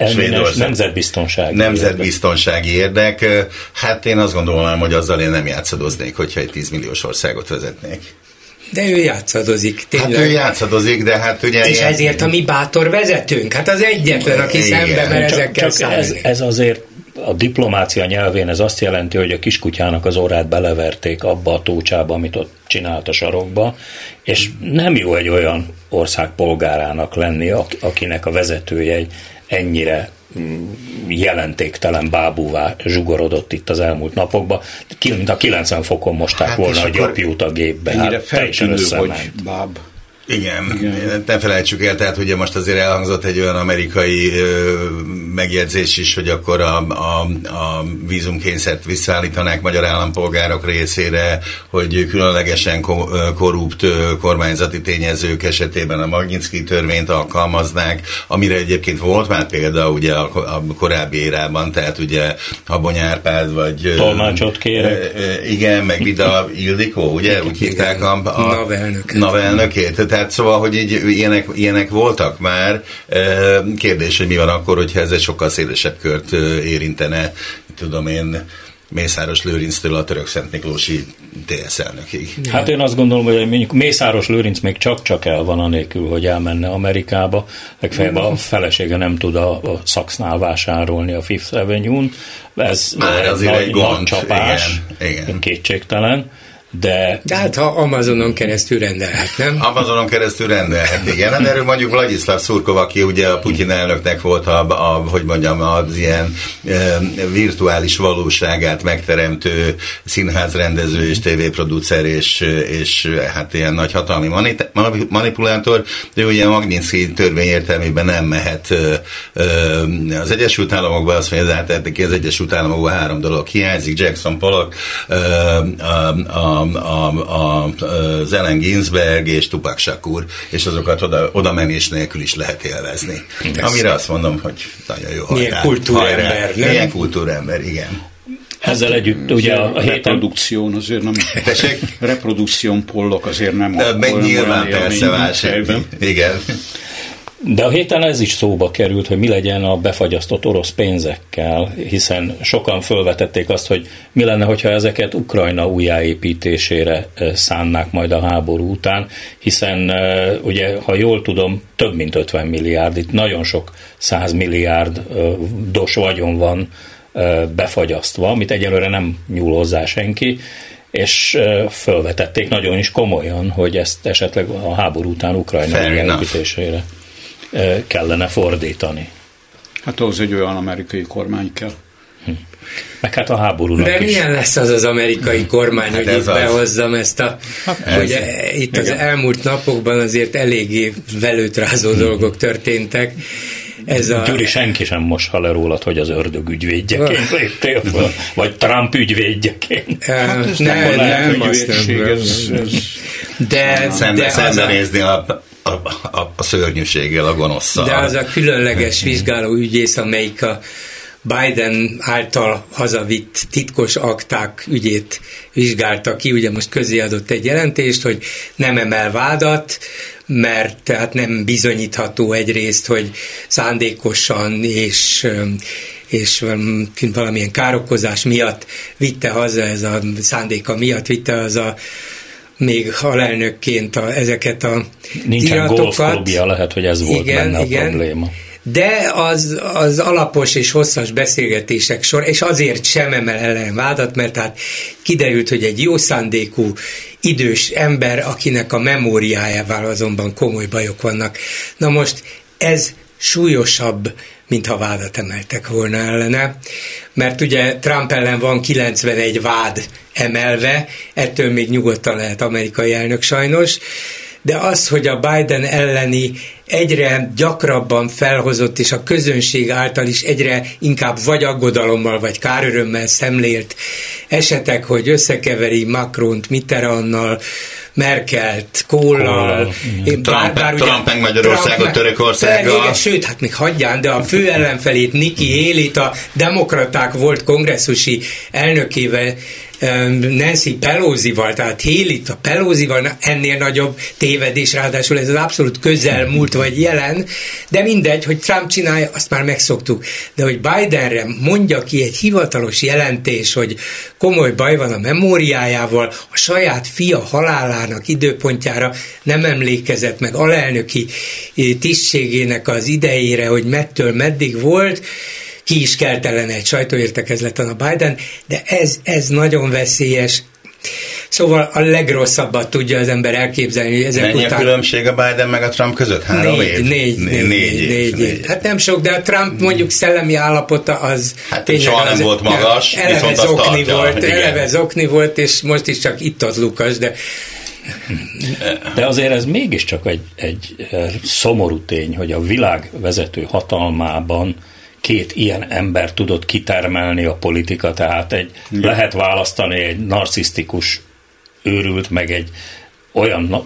Svédország nemzetbiztonsági nemzetbiztonsági érdek. érdek. Hát én azt gondolom, hogy azzal én nem játszadoznék, hogyha egy 10 milliós országot vezetnék. De ő játszadozik, tényleg. Hát ő játszadozik, de hát ugye... És ilyen... ezért a mi bátor vezetőnk, hát az egyetlen, aki Igen. szembe mer ezekkel csak ez, ez azért a diplomácia nyelvén ez azt jelenti, hogy a kiskutyának az orrát beleverték abba a tócsába, amit ott csinált a sarokba, és nem jó egy olyan ország polgárának lenni, akinek a vezetője egy ennyire jelentéktelen bábúvá zsugorodott itt az elmúlt napokban. Mint a 90 fokon mosták hát volna a gyapjút a gépbe. Ennyire hát, feltűnő, hogy báb. Igen, Igen, ne felejtsük el, tehát ugye most azért elhangzott egy olyan amerikai ö, megjegyzés is, hogy akkor a, a, a vízumkényszert visszaállítanák magyar állampolgárok részére, hogy különlegesen korrupt kormányzati tényezők esetében a Magnitsky törvényt alkalmaznák, amire egyébként volt már példa ugye a, a korábbi érában, tehát ugye Habony Árpád, vagy... Tolmácsot kérek. Igen, meg Vida Ildikó, ugye? Úgy hívták a, a navelnöket. navelnökét tehát szóval, hogy így ilyenek, ilyenek voltak már. Kérdés, hogy mi van akkor, hogyha ez egy sokkal szélesebb kört érintene, tudom én, Mészáros Lőrinctől a török Szent Miklósi TSZ elnökig. Hát én azt gondolom, hogy mondjuk Mészáros Lőrinc még csak-csak el van anélkül, hogy elmenne Amerikába, legfeljebb a felesége nem tud a, a Szaksznál vásárolni a Fifth Avenue-n. Ez Már azért nagy, egy gond. nagy csapás, igen, igen. kétségtelen de... De hát ha Amazonon keresztül rendelhet, nem? Amazonon keresztül rendelhet, igen. Hát erről mondjuk Vladislav Szurkov, aki ugye a Putyin elnöknek volt a, a hogy mondjam, az ilyen e, virtuális valóságát megteremtő színházrendező és tévéproducer és, és hát ilyen nagy hatalmi manipulátor, de ugye a Magnitsky törvény értelmében nem mehet e, az Egyesült Államokba, azt mondja, hát az Egyesült Államokban három dolog hiányzik, Jackson Pollock, e, a, a a, a, az Ellen Ginsberg és Tupac Shakur, és azokat oda, oda menés nélkül is lehet élvezni. Persze. Amire azt mondom, hogy nagyon jó Milyen hajrá, kultúrember, hajrá. nem? Milyen kultúrember, igen. Ezzel együtt ugye a, a héten... Reprodukción azért nem... Reprodukción pollok azért nem... De meg nyilván persze válság. Igen. De a héten ez is szóba került, hogy mi legyen a befagyasztott orosz pénzekkel, hiszen sokan felvetették azt, hogy mi lenne, hogyha ezeket Ukrajna újjáépítésére szánnák majd a háború után, hiszen ugye, ha jól tudom, több mint 50 milliárd, itt nagyon sok 100 milliárd dos vagyon van befagyasztva, amit egyelőre nem nyúl hozzá senki, és felvetették nagyon is komolyan, hogy ezt esetleg a háború után Ukrajna újjáépítésére kellene fordítani. Hát ahhoz egy olyan amerikai kormány kell. Hm. Meg hát a háborúnak De milyen lesz az az amerikai kormány, hát hogy itt az. behozzam ezt a... Hát hogy ez. itt az elmúlt napokban azért eléggé velőtrázó hm. dolgok történtek. Ez a... Gyuri, senki sem mossa le rólad, hogy az ördög ügyvédjeként léptél föl, vagy Trump ügyvédjeként. Hát ez nem, nem, nem, azt nem, ez, ez... De, szembe, de szembenézni a a, a, a szörnyűséggel, a gonoszszal. De az a különleges vizsgáló ügyész, amelyik a Biden által hazavitt titkos akták ügyét vizsgálta ki, ugye most közéadott egy jelentést, hogy nem emel vádat, mert tehát nem bizonyítható egyrészt, hogy szándékosan és és valamilyen károkozás miatt vitte haza, ez a szándéka miatt vitte az a még alelnökként a, ezeket a Nincsen iratokat. lehet, hogy ez volt igen, benne a igen. probléma. De az, az alapos és hosszas beszélgetések sor, és azért sem emel ellen vádat, mert hát kiderült, hogy egy jó szándékú, idős ember, akinek a memóriájával azonban komoly bajok vannak. Na most ez súlyosabb mintha vádat emeltek volna ellene, mert ugye Trump ellen van 91 vád emelve, ettől még nyugodtan lehet amerikai elnök sajnos, de az, hogy a Biden elleni egyre gyakrabban felhozott, és a közönség által is egyre inkább vagy aggodalommal, vagy kárörömmel szemlélt esetek, hogy összekeveri Macron-t Mitterrandnal, Merkelt, Kollal, Trump, bár, bár Trump meg Magyarországot, Törökországgal. Sőt, hát még hagyján, de a fő ellenfelét Nikki Haley-t a demokraták volt kongresszusi elnökével Nancy Pelosi-val, tehát Hélit a Pelosi-val ennél nagyobb tévedés, ráadásul ez az abszolút közel múlt vagy jelen, de mindegy, hogy Trump csinálja, azt már megszoktuk. De hogy Bidenre mondja ki egy hivatalos jelentés, hogy komoly baj van a memóriájával, a saját fia halálának időpontjára nem emlékezett meg alelnöki eh, tisztségének az idejére, hogy mettől meddig volt, ki is kelt ellene egy sajtóértekezleten a Biden, de ez, ez nagyon veszélyes, Szóval a legrosszabbat tudja az ember elképzelni, hogy ezek Mennyi után... a különbség a Biden meg a Trump között? Három négy, év? Négy, négy, négy, négy, év, négy, év. Hát nem sok, de a Trump mondjuk szellemi állapota az... Hát soha nem az, volt magas, eleve viszont azt tartja. Volt, igen. eleve zokni volt, és most is csak itt az Lukas, de de azért ez mégiscsak egy, egy szomorú tény, hogy a világ vezető hatalmában két ilyen ember tudott kitermelni a politika, tehát egy, Igen. lehet választani egy narcisztikus őrült, meg egy olyan na,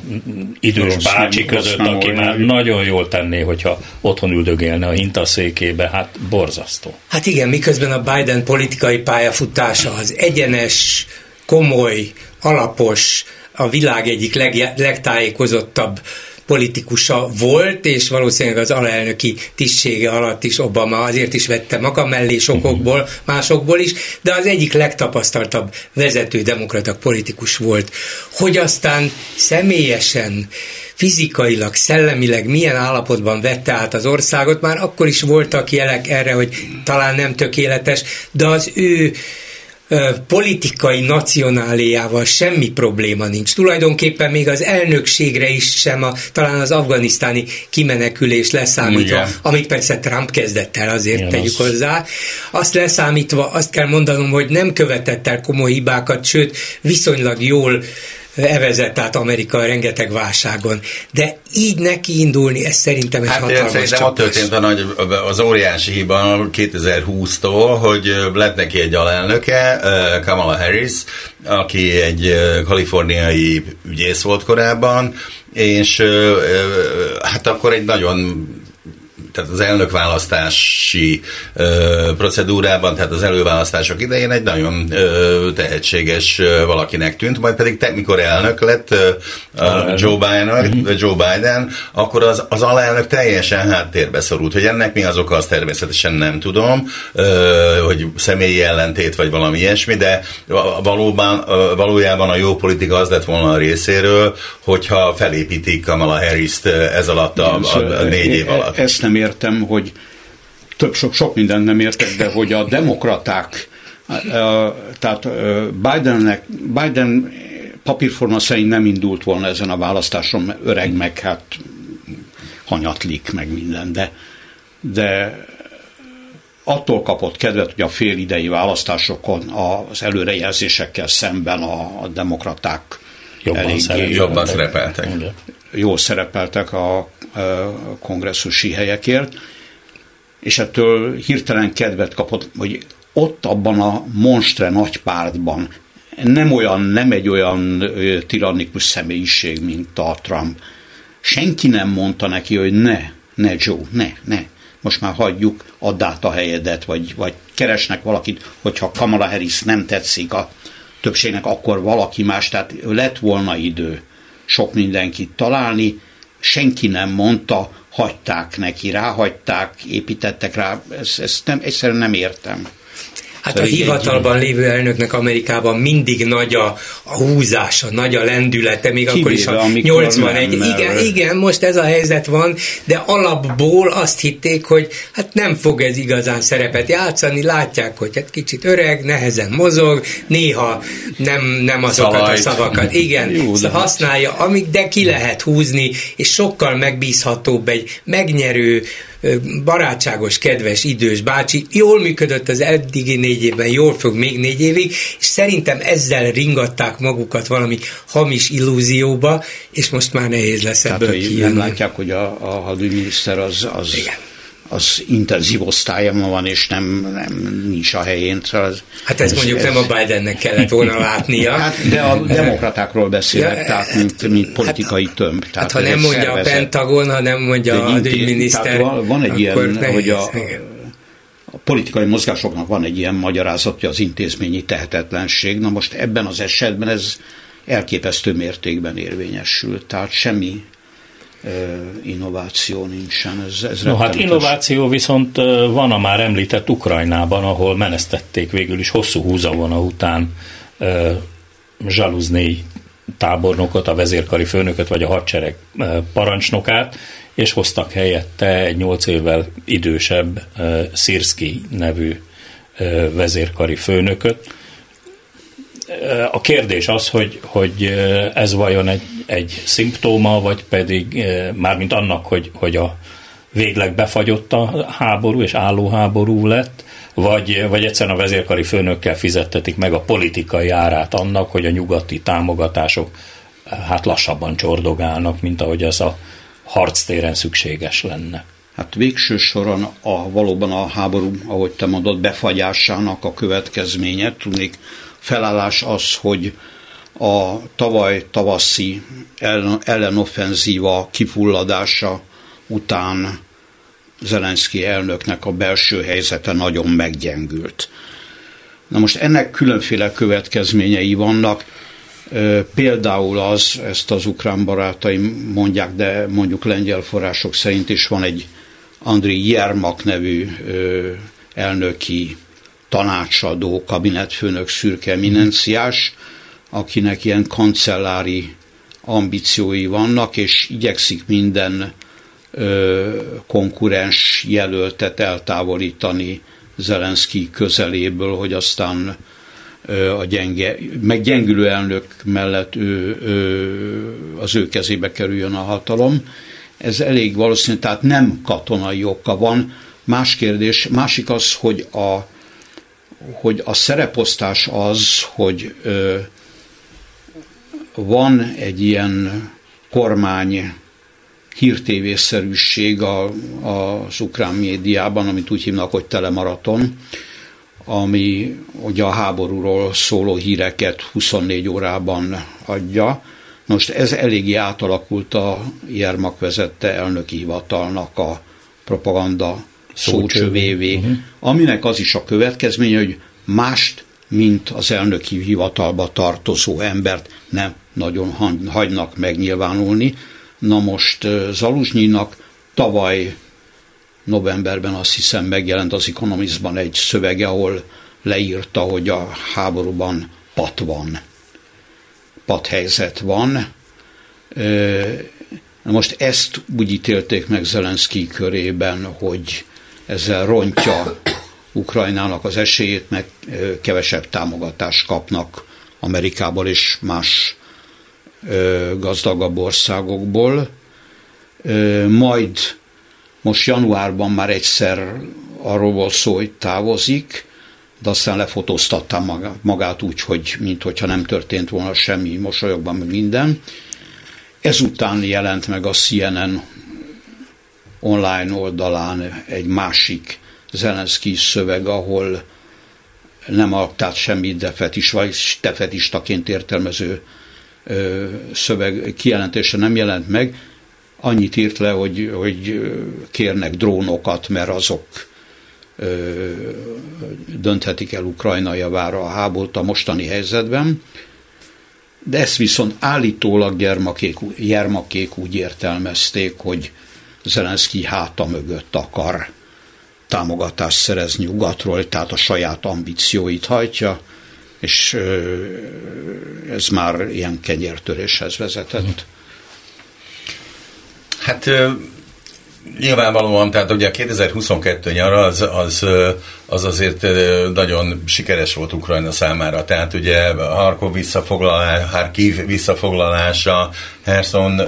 idős rossz bácsi nem, között, aki olyan. már nagyon jól tenné, hogyha otthon üldögélne a hintaszékébe, hát borzasztó. Hát igen, miközben a Biden politikai pályafutása az egyenes, komoly, alapos, a világ egyik leg, legtájékozottabb politikusa volt, és valószínűleg az alelnöki tisztsége alatt is Obama azért is vette maga mellé sokokból, másokból is, de az egyik legtapasztaltabb vezető demokrata politikus volt. Hogy aztán személyesen fizikailag, szellemileg milyen állapotban vette át az országot, már akkor is voltak jelek erre, hogy talán nem tökéletes, de az ő politikai nacionáléjával semmi probléma nincs. Tulajdonképpen még az elnökségre is sem, a, talán az afganisztáni kimenekülés leszámítva, Igen. amit persze Trump kezdett el, azért Igen, tegyük az... hozzá. Azt leszámítva azt kell mondanom, hogy nem követett el komoly hibákat, sőt viszonylag jól evezett át Amerika rengeteg válságon. De így neki indulni, ez szerintem egy hát hatalmas szerintem ott történt a nagy, az óriási hiba 2020-tól, hogy lett neki egy alelnöke, Kamala Harris, aki egy kaliforniai ügyész volt korábban, és hát akkor egy nagyon tehát az elnökválasztási ö, procedúrában, tehát az előválasztások idején egy nagyon ö, tehetséges ö, valakinek tűnt, majd pedig te, mikor elnök lett ö, Joe, Biden, uh-huh. Joe Biden, akkor az, az alelnök teljesen háttérbe szorult. Hogy ennek mi az oka, azt természetesen nem tudom, ö, hogy személyi ellentét vagy valami ilyesmi, de valóban, valójában a jó politika az lett volna a részéről, hogyha felépítik Kamala Harris-t ez alatt a, a, a négy év alatt. Ezt nem értem, hogy több sok, sok mindent nem értek, de hogy a demokraták, tehát Bidennek, Biden papírforma szerint nem indult volna ezen a választáson, öreg meg, hát hanyatlik meg minden, de, de attól kapott kedvet, hogy a fél idei választásokon az előrejelzésekkel szemben a, demokraták jobban, eléggé, jobban szerepeltek. Jól szerepeltek a kongresszusi helyekért, és ettől hirtelen kedvet kapott, hogy ott abban a monstre nagy pártban nem olyan, nem egy olyan tirannikus személyiség, mint a Trump. Senki nem mondta neki, hogy ne, ne Joe, ne, ne, most már hagyjuk, add át a helyedet, vagy, vagy keresnek valakit, hogyha Kamala Harris nem tetszik a többségnek, akkor valaki más, tehát lett volna idő sok mindenkit találni, senki nem mondta, hagyták neki, ráhagyták, építettek rá, ezt, ezt nem, egyszerűen nem értem. Hát a hivatalban lévő elnöknek Amerikában mindig nagy a, a húzása, nagy a lendülete, még Kivéve, akkor is a 81. Nem, igen, igen, most ez a helyzet van, de alapból azt hitték, hogy hát nem fog ez igazán szerepet játszani, látják, hogy hát kicsit öreg, nehezen mozog, néha nem, nem azokat Szalajt. a szavakat, igen, Jó, szóval használja, amíg, de ki lehet húzni, és sokkal megbízhatóbb egy megnyerő, barátságos, kedves, idős bácsi, jól működött az eddigi négy évben, jól fog még négy évig, és szerintem ezzel ringatták magukat valami hamis illúzióba, és most már nehéz lesz ebből Tehát, hogy nem látják, hogy a, a hadügyminiszter az, az Igen az intenzív osztályom van, és nem, nem nincs a helyén. Szóval az, hát ez, ez mondjuk ez, nem a Bidennek kellett volna látnia. Hát, de a demokratákról beszélek, ja, tehát mint, mint politikai hát, tömb. Tehát hát ha nem mondja szervezet. a Pentagon, ha nem mondja a miniszter, van, van egy ilyen, nehéz, hogy a, a politikai mozgásoknak van egy ilyen magyarázatja az intézményi tehetetlenség. Na most ebben az esetben ez elképesztő mértékben érvényesül. Tehát semmi innováció nincsen. Ez, ez no, hát innováció viszont van a már említett Ukrajnában, ahol menesztették végül is hosszú húzavona után Zsaluzné tábornokot, a vezérkari főnököt, vagy a hadsereg parancsnokát, és hoztak helyette egy nyolc évvel idősebb Szirszki nevű vezérkari főnököt, a kérdés az, hogy, hogy ez vajon egy, egy szimptóma, vagy pedig mármint annak, hogy, hogy a végleg befagyott a háború, és álló háború lett, vagy, vagy egyszerűen a vezérkari főnökkel fizettetik meg a politikai árát annak, hogy a nyugati támogatások hát lassabban csordogálnak, mint ahogy ez a harctéren szükséges lenne. Hát végső soron a, valóban a háború, ahogy te mondod, befagyásának a következménye, tudnék felállás az, hogy a tavaly tavaszi ellenoffenzíva kifulladása után Zelenszky elnöknek a belső helyzete nagyon meggyengült. Na most ennek különféle következményei vannak, például az, ezt az ukrán barátaim mondják, de mondjuk lengyel források szerint is van egy Andri Jermak nevű elnöki tanácsadó, kabinetfőnök szürke eminenciás, akinek ilyen kancellári ambíciói vannak, és igyekszik minden ö, konkurens jelöltet eltávolítani Zelenszky közeléből, hogy aztán a gyenge, meg gyengülő elnök mellett ő, ő, az ő kezébe kerüljön a hatalom. Ez elég valószínű, tehát nem katonai oka van. Más kérdés, másik az, hogy a, hogy a szereposztás az, hogy ö, van egy ilyen kormány hírtévészerűség a, az ukrán médiában, amit úgy hívnak, hogy telemaraton, ami ugye a háborúról szóló híreket 24 órában adja. Most ez eléggé átalakult a Jermak vezette elnöki hivatalnak a propaganda szócsövévé, uh-huh. aminek az is a következménye, hogy mást, mint az elnöki hivatalba tartozó embert nem nagyon hagynak megnyilvánulni. Na most Zaluzsnyinak tavaly novemberben azt hiszem megjelent az Economistban egy szövege, ahol leírta, hogy a háborúban pat van, helyzet van. Most ezt úgy ítélték meg Zelenszky körében, hogy ezzel rontja Ukrajnának az esélyét, meg kevesebb támogatást kapnak Amerikából és más gazdagabb országokból. Majd most januárban már egyszer arról volt szó, hogy távozik, de aztán lefotóztattam magát úgy, hogy mintha nem történt volna semmi, mosolyogban minden. Ezután jelent meg a CNN online oldalán egy másik Zelenszky szöveg, ahol nem a, tehát semmi defetis, vagy defetistaként értelmező szöveg kijelentése nem jelent meg, annyit írt le, hogy, hogy kérnek drónokat, mert azok ö, dönthetik el Ukrajna javára a háborút a mostani helyzetben, de ezt viszont állítólag gyermakék, gyermakék úgy értelmezték, hogy Zelenszky háta mögött akar támogatást szerezni nyugatról, tehát a saját ambícióit hajtja, és ez már ilyen kenyértöréshez vezetett. Hát nyilvánvalóan, tehát ugye a 2022 nyara az, az, az azért nagyon sikeres volt Ukrajna számára. Tehát ugye Harkov visszafoglalása, Harkiv visszafoglalása, Herson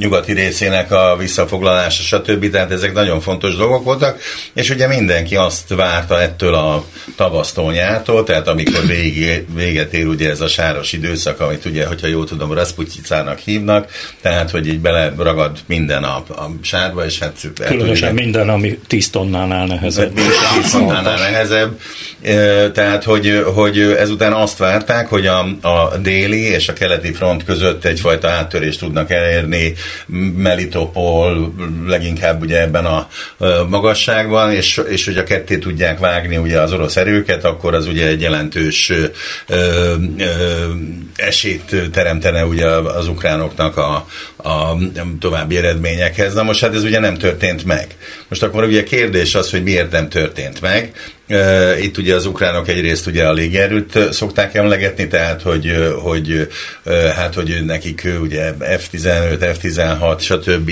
nyugati részének a visszafoglalása, stb. Tehát ezek nagyon fontos dolgok voltak, és ugye mindenki azt várta ettől a tavasztól nyártól, tehát amikor végé, véget ér ugye ez a sáros időszak, amit ugye, hogyha jól tudom, Rasputyicának hívnak, tehát hogy így beleragad minden a, a sárba, és hát... Különösen ugye, minden, ami 10 tonnánál nehezebb. 10 tonnánál nehezebb, tehát hogy, hogy ezután azt várták, hogy a, a déli és a keleti front között egyfajta áttörést tudnak elérni, Melitopol leginkább ugye ebben a magasságban, és, és hogy a ketté tudják vágni ugye az orosz erőket, akkor az ugye egy jelentős ö, ö, esélyt teremtene ugye az ukránoknak a, a további eredményekhez. Na most hát ez ugye nem történt meg. Most akkor ugye kérdés az, hogy miért nem történt meg. Itt ugye az ukránok egyrészt ugye a légierőt szokták emlegetni, tehát hogy, hogy hát hogy nekik ugye F-15, F-16, stb.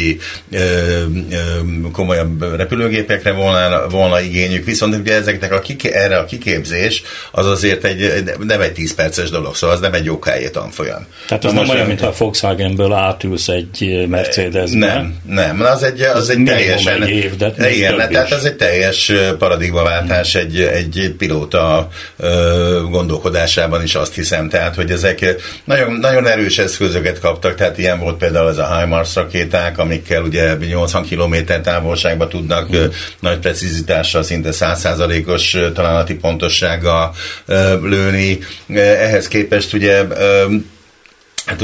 komolyabb repülőgépekre volna, volna igényük, viszont ugye ezeknek a kiké, erre a kiképzés az azért egy, nem egy 10 perces dolog, szóval az nem egy jókájé tanfolyam. Tehát az Na nem olyan, mintha a Volkswagenből átülsz egy mercedes Nem, nem, az egy, az egy teljesen... Egy év, de igen, tehát az egy teljes paradigmaváltás, egy egy, egy pilóta gondolkodásában is azt hiszem. Tehát, hogy ezek nagyon, nagyon erős eszközöket kaptak, tehát ilyen volt például ez a HIMARS rakéták, amikkel ugye 80 km távolságba tudnak mm. nagy precizitással, szinte 100%-os találati pontossággal lőni. Ehhez képest ugye hát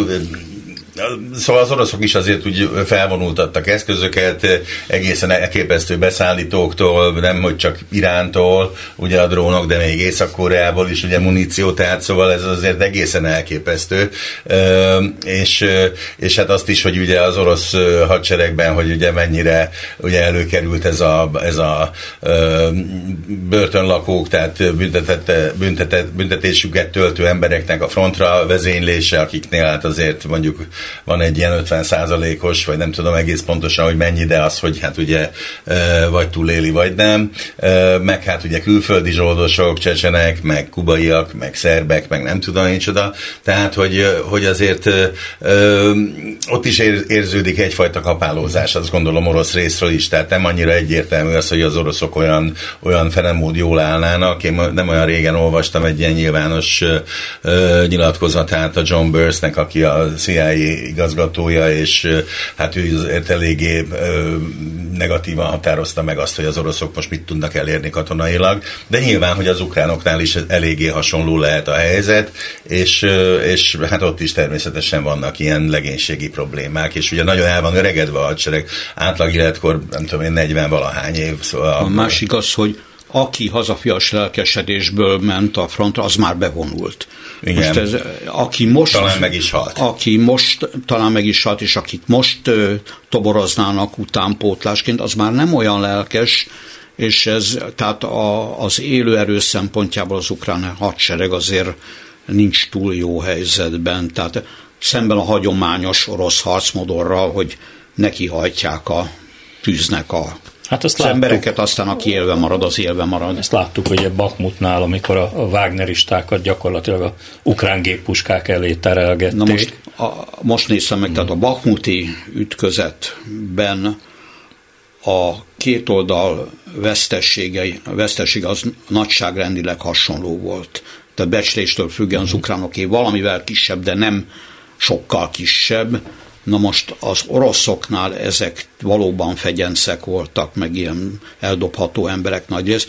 Szóval az oroszok is azért úgy felvonultattak eszközöket, egészen elképesztő beszállítóktól, nem hogy csak Irántól, ugye a drónok, de még Észak-Koreából is ugye muníció, tehát szóval ez azért egészen elképesztő. És, és hát azt is, hogy ugye az orosz hadseregben, hogy ugye mennyire ugye előkerült ez a, ez a börtönlakók, tehát büntetett, büntetett, büntetésüket töltő embereknek a frontra vezénylése, akiknél hát azért mondjuk van egy ilyen 50 százalékos, vagy nem tudom egész pontosan, hogy mennyi, de az, hogy hát ugye vagy túléli, vagy nem, meg hát ugye külföldi zsoldosok, csecsenek, meg kubaiak, meg szerbek, meg nem tudom én csoda, tehát hogy, hogy azért ott is érződik egyfajta kapálózás, azt gondolom orosz részről is, tehát nem annyira egyértelmű az, hogy az oroszok olyan, olyan felemód jól állnának. Én nem olyan régen olvastam egy ilyen nyilvános nyilatkozatát a John Burstnek, aki a CIA igazgatója, és hát ő azért eléggé uh, negatívan határozta meg azt, hogy az oroszok most mit tudnak elérni katonailag, de nyilván, hogy az ukránoknál is eléggé hasonló lehet a helyzet, és, és hát ott is természetesen vannak ilyen legénységi problémák, és ugye nagyon el van öregedve a hadsereg, átlag életkor, nem tudom én, 40 valahány év. Szóval a másik az, hogy aki hazafias lelkesedésből ment a frontra, az már bevonult. Igen. Most ez, aki most, talán meg is halt. Aki most, talán meg is halt, és akik most ö, toboroznának utánpótlásként, az már nem olyan lelkes, és ez, tehát a, az élő erő szempontjából az ukrán hadsereg azért nincs túl jó helyzetben, tehát szemben a hagyományos orosz harcmodorral, hogy neki hajtják a tűznek a Hát azt az láttuk. embereket, aztán aki élve marad, az élve marad. Ezt láttuk, hogy Bakmutnál, amikor a Wagneristákat gyakorlatilag a ukrán géppuskák elé terelgették. Na most, a, most néztem meg, hmm. tehát a Bakmuti ütközetben a két oldal vesztességei, a vesztesség az nagyságrendileg hasonló volt. Tehát becsléstől függően az hmm. ukránoké valamivel kisebb, de nem sokkal kisebb Na most az oroszoknál ezek valóban fegyencek voltak, meg ilyen eldobható emberek nagy rész.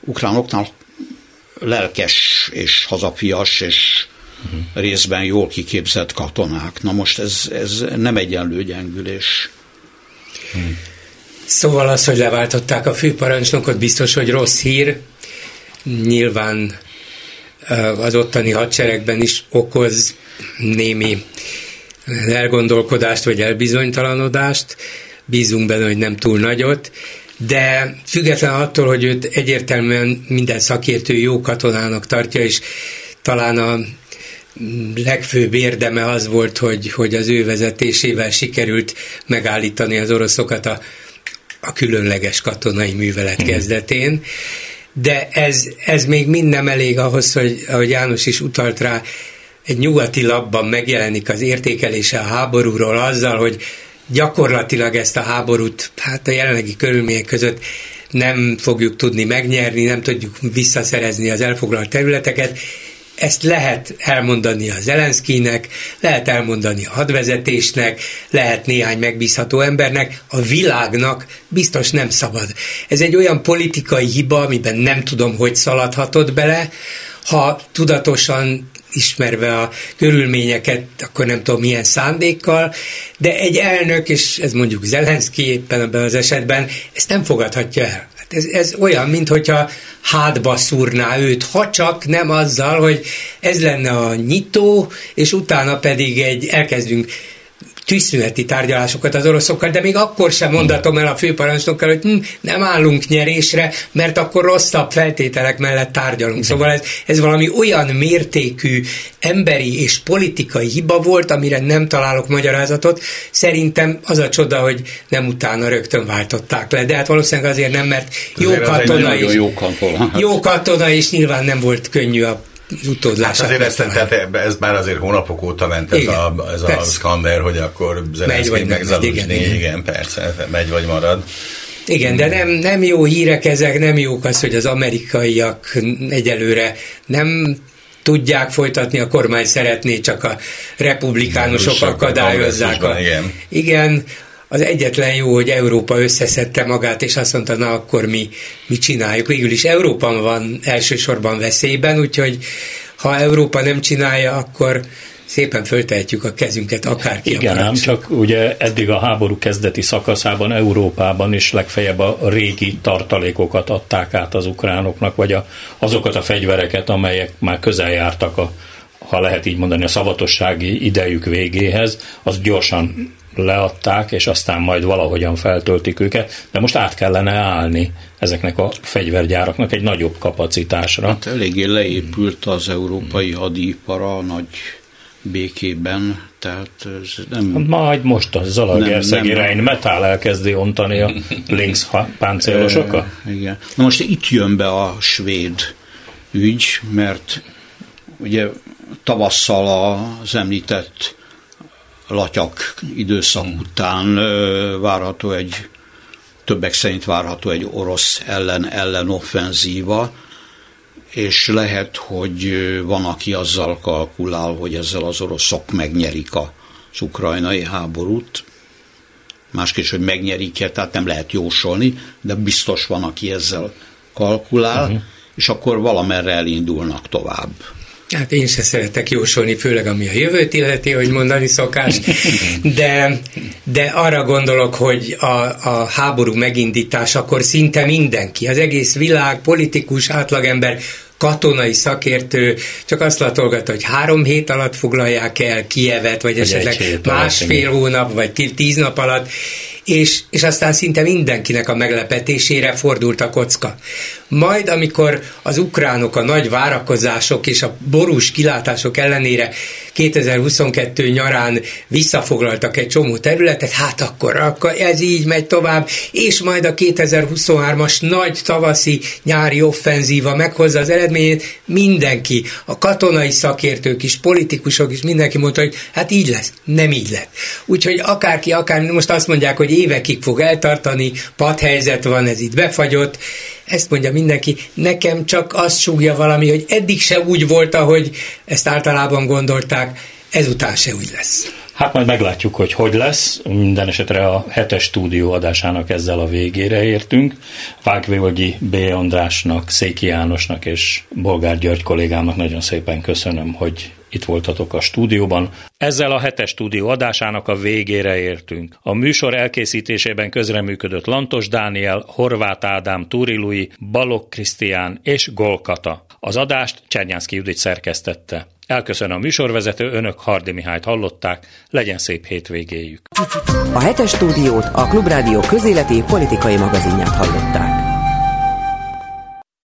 Ukránoknál lelkes és hazafias és uh-huh. részben jól kiképzett katonák. Na most ez, ez nem egyenlő gyengülés. Hmm. Szóval az, hogy leváltották a főparancsnokot, biztos, hogy rossz hír. Nyilván az ottani hadseregben is okoz némi elgondolkodást vagy elbizonytalanodást, bízunk benne, hogy nem túl nagyot, de független attól, hogy őt egyértelműen minden szakértő jó katonának tartja, és talán a legfőbb érdeme az volt, hogy, hogy az ő vezetésével sikerült megállítani az oroszokat a, a különleges katonai művelet kezdetén. De ez, ez még mind nem elég ahhoz, hogy, ahogy János is utalt rá, egy nyugati labban megjelenik az értékelése a háborúról azzal, hogy gyakorlatilag ezt a háborút hát a jelenlegi körülmények között nem fogjuk tudni megnyerni, nem tudjuk visszaszerezni az elfoglalt területeket. Ezt lehet elmondani a Zelenszkinek, lehet elmondani a hadvezetésnek, lehet néhány megbízható embernek, a világnak biztos nem szabad. Ez egy olyan politikai hiba, amiben nem tudom, hogy szaladhatott bele, ha tudatosan ismerve a körülményeket, akkor nem tudom milyen szándékkal, de egy elnök, és ez mondjuk Zelenszky éppen ebben az esetben, ezt nem fogadhatja el. Hát ez, ez olyan, mintha hátba szúrná őt, ha csak nem azzal, hogy ez lenne a nyitó, és utána pedig egy elkezdünk tűzszüneti tárgyalásokat az oroszokkal, de még akkor sem mondatom el a főparancsnokkal, hogy hm, nem állunk nyerésre, mert akkor rosszabb feltételek mellett tárgyalunk. Szóval ez, ez valami olyan mértékű emberi és politikai hiba volt, amire nem találok magyarázatot. Szerintem az a csoda, hogy nem utána rögtön váltották le, de hát valószínűleg azért nem, mert jó katona, és, jó, jó katona, és nyilván nem volt könnyű a utódlás. Hát azért ezt, tehát ez már azért hónapok óta ment ez igen, a, ez a szkander, hogy akkor Zelenszky meg igen, igen. igen, persze, megy vagy marad. Igen, de nem, nem jó hírek ezek, nem jók az, hogy az amerikaiak egyelőre nem tudják folytatni, a kormány szeretné, csak a republikánusok akadályozzák. A, igen. igen, az egyetlen jó, hogy Európa összeszedte magát, és azt mondta, na akkor mi, mi csináljuk. Végül is Európa van elsősorban veszélyben, úgyhogy ha Európa nem csinálja, akkor szépen föltehetjük a kezünket akárki. Igen, ám csak ugye eddig a háború kezdeti szakaszában Európában is legfeljebb a régi tartalékokat adták át az ukránoknak, vagy a, azokat a fegyvereket, amelyek már közel jártak a ha lehet így mondani, a szavatossági idejük végéhez, az gyorsan leadták, és aztán majd valahogyan feltöltik őket, de most át kellene állni ezeknek a fegyvergyáraknak egy nagyobb kapacitásra. Hát eléggé leépült az európai hadipara, nagy békében, tehát ez nem... Hát majd most a Zalagerszegi Rein Metal elkezdi ontani a links páncélosokat? [laughs] igen. Na most itt jön be a svéd ügy, mert ugye tavasszal az említett latyak időszak hmm. után várható egy, többek szerint várható egy orosz ellen ellen offenzíva, és lehet, hogy van, aki azzal kalkulál, hogy ezzel az oroszok megnyerik az ukrajnai háborút, másképp, hogy megnyerik-e, tehát nem lehet jósolni, de biztos van, aki ezzel kalkulál, uh-huh. és akkor valamerre elindulnak tovább. Hát én se szeretek jósolni, főleg ami a jövőt illeti, hogy mondani szokás, de, de arra gondolok, hogy a, a háború megindításakor szinte mindenki, az egész világ, politikus, átlagember katonai szakértő csak azt latolgatta, hogy három hét alatt foglalják el Kievet, vagy, esetleg másfél hónap, vagy tíz nap alatt, és, és aztán szinte mindenkinek a meglepetésére fordult a kocka. Majd, amikor az ukránok a nagy várakozások és a borús kilátások ellenére 2022 nyarán visszafoglaltak egy csomó területet, hát akkor, akkor ez így megy tovább, és majd a 2023-as nagy tavaszi nyári offenzíva meghozza az eredményét, mindenki, a katonai szakértők is, politikusok is, mindenki mondta, hogy hát így lesz, nem így lett. Úgyhogy akárki, akár most azt mondják, hogy évekig fog eltartani, padhelyzet van, ez itt befagyott, ezt mondja mindenki, nekem csak azt súgja valami, hogy eddig se úgy volt, ahogy ezt általában gondolták, ezután se úgy lesz. Hát majd meglátjuk, hogy hogy lesz. Minden esetre a hetes stúdió adásának ezzel a végére értünk. Vágvölgyi B. Andrásnak, Széki Jánosnak és Bolgár György kollégámnak nagyon szépen köszönöm, hogy itt voltatok a stúdióban. Ezzel a hetes stúdió adásának a végére értünk. A műsor elkészítésében közreműködött Lantos Dániel, Horváth Ádám, Túri Lui, Balok Krisztián és Golkata. Az adást Csernyánszki Judit szerkesztette. Elköszön a műsorvezető, önök Hardi Mihályt hallották, legyen szép hétvégéjük. A hetes stúdiót a Klubrádió közéleti politikai magazinját hallották.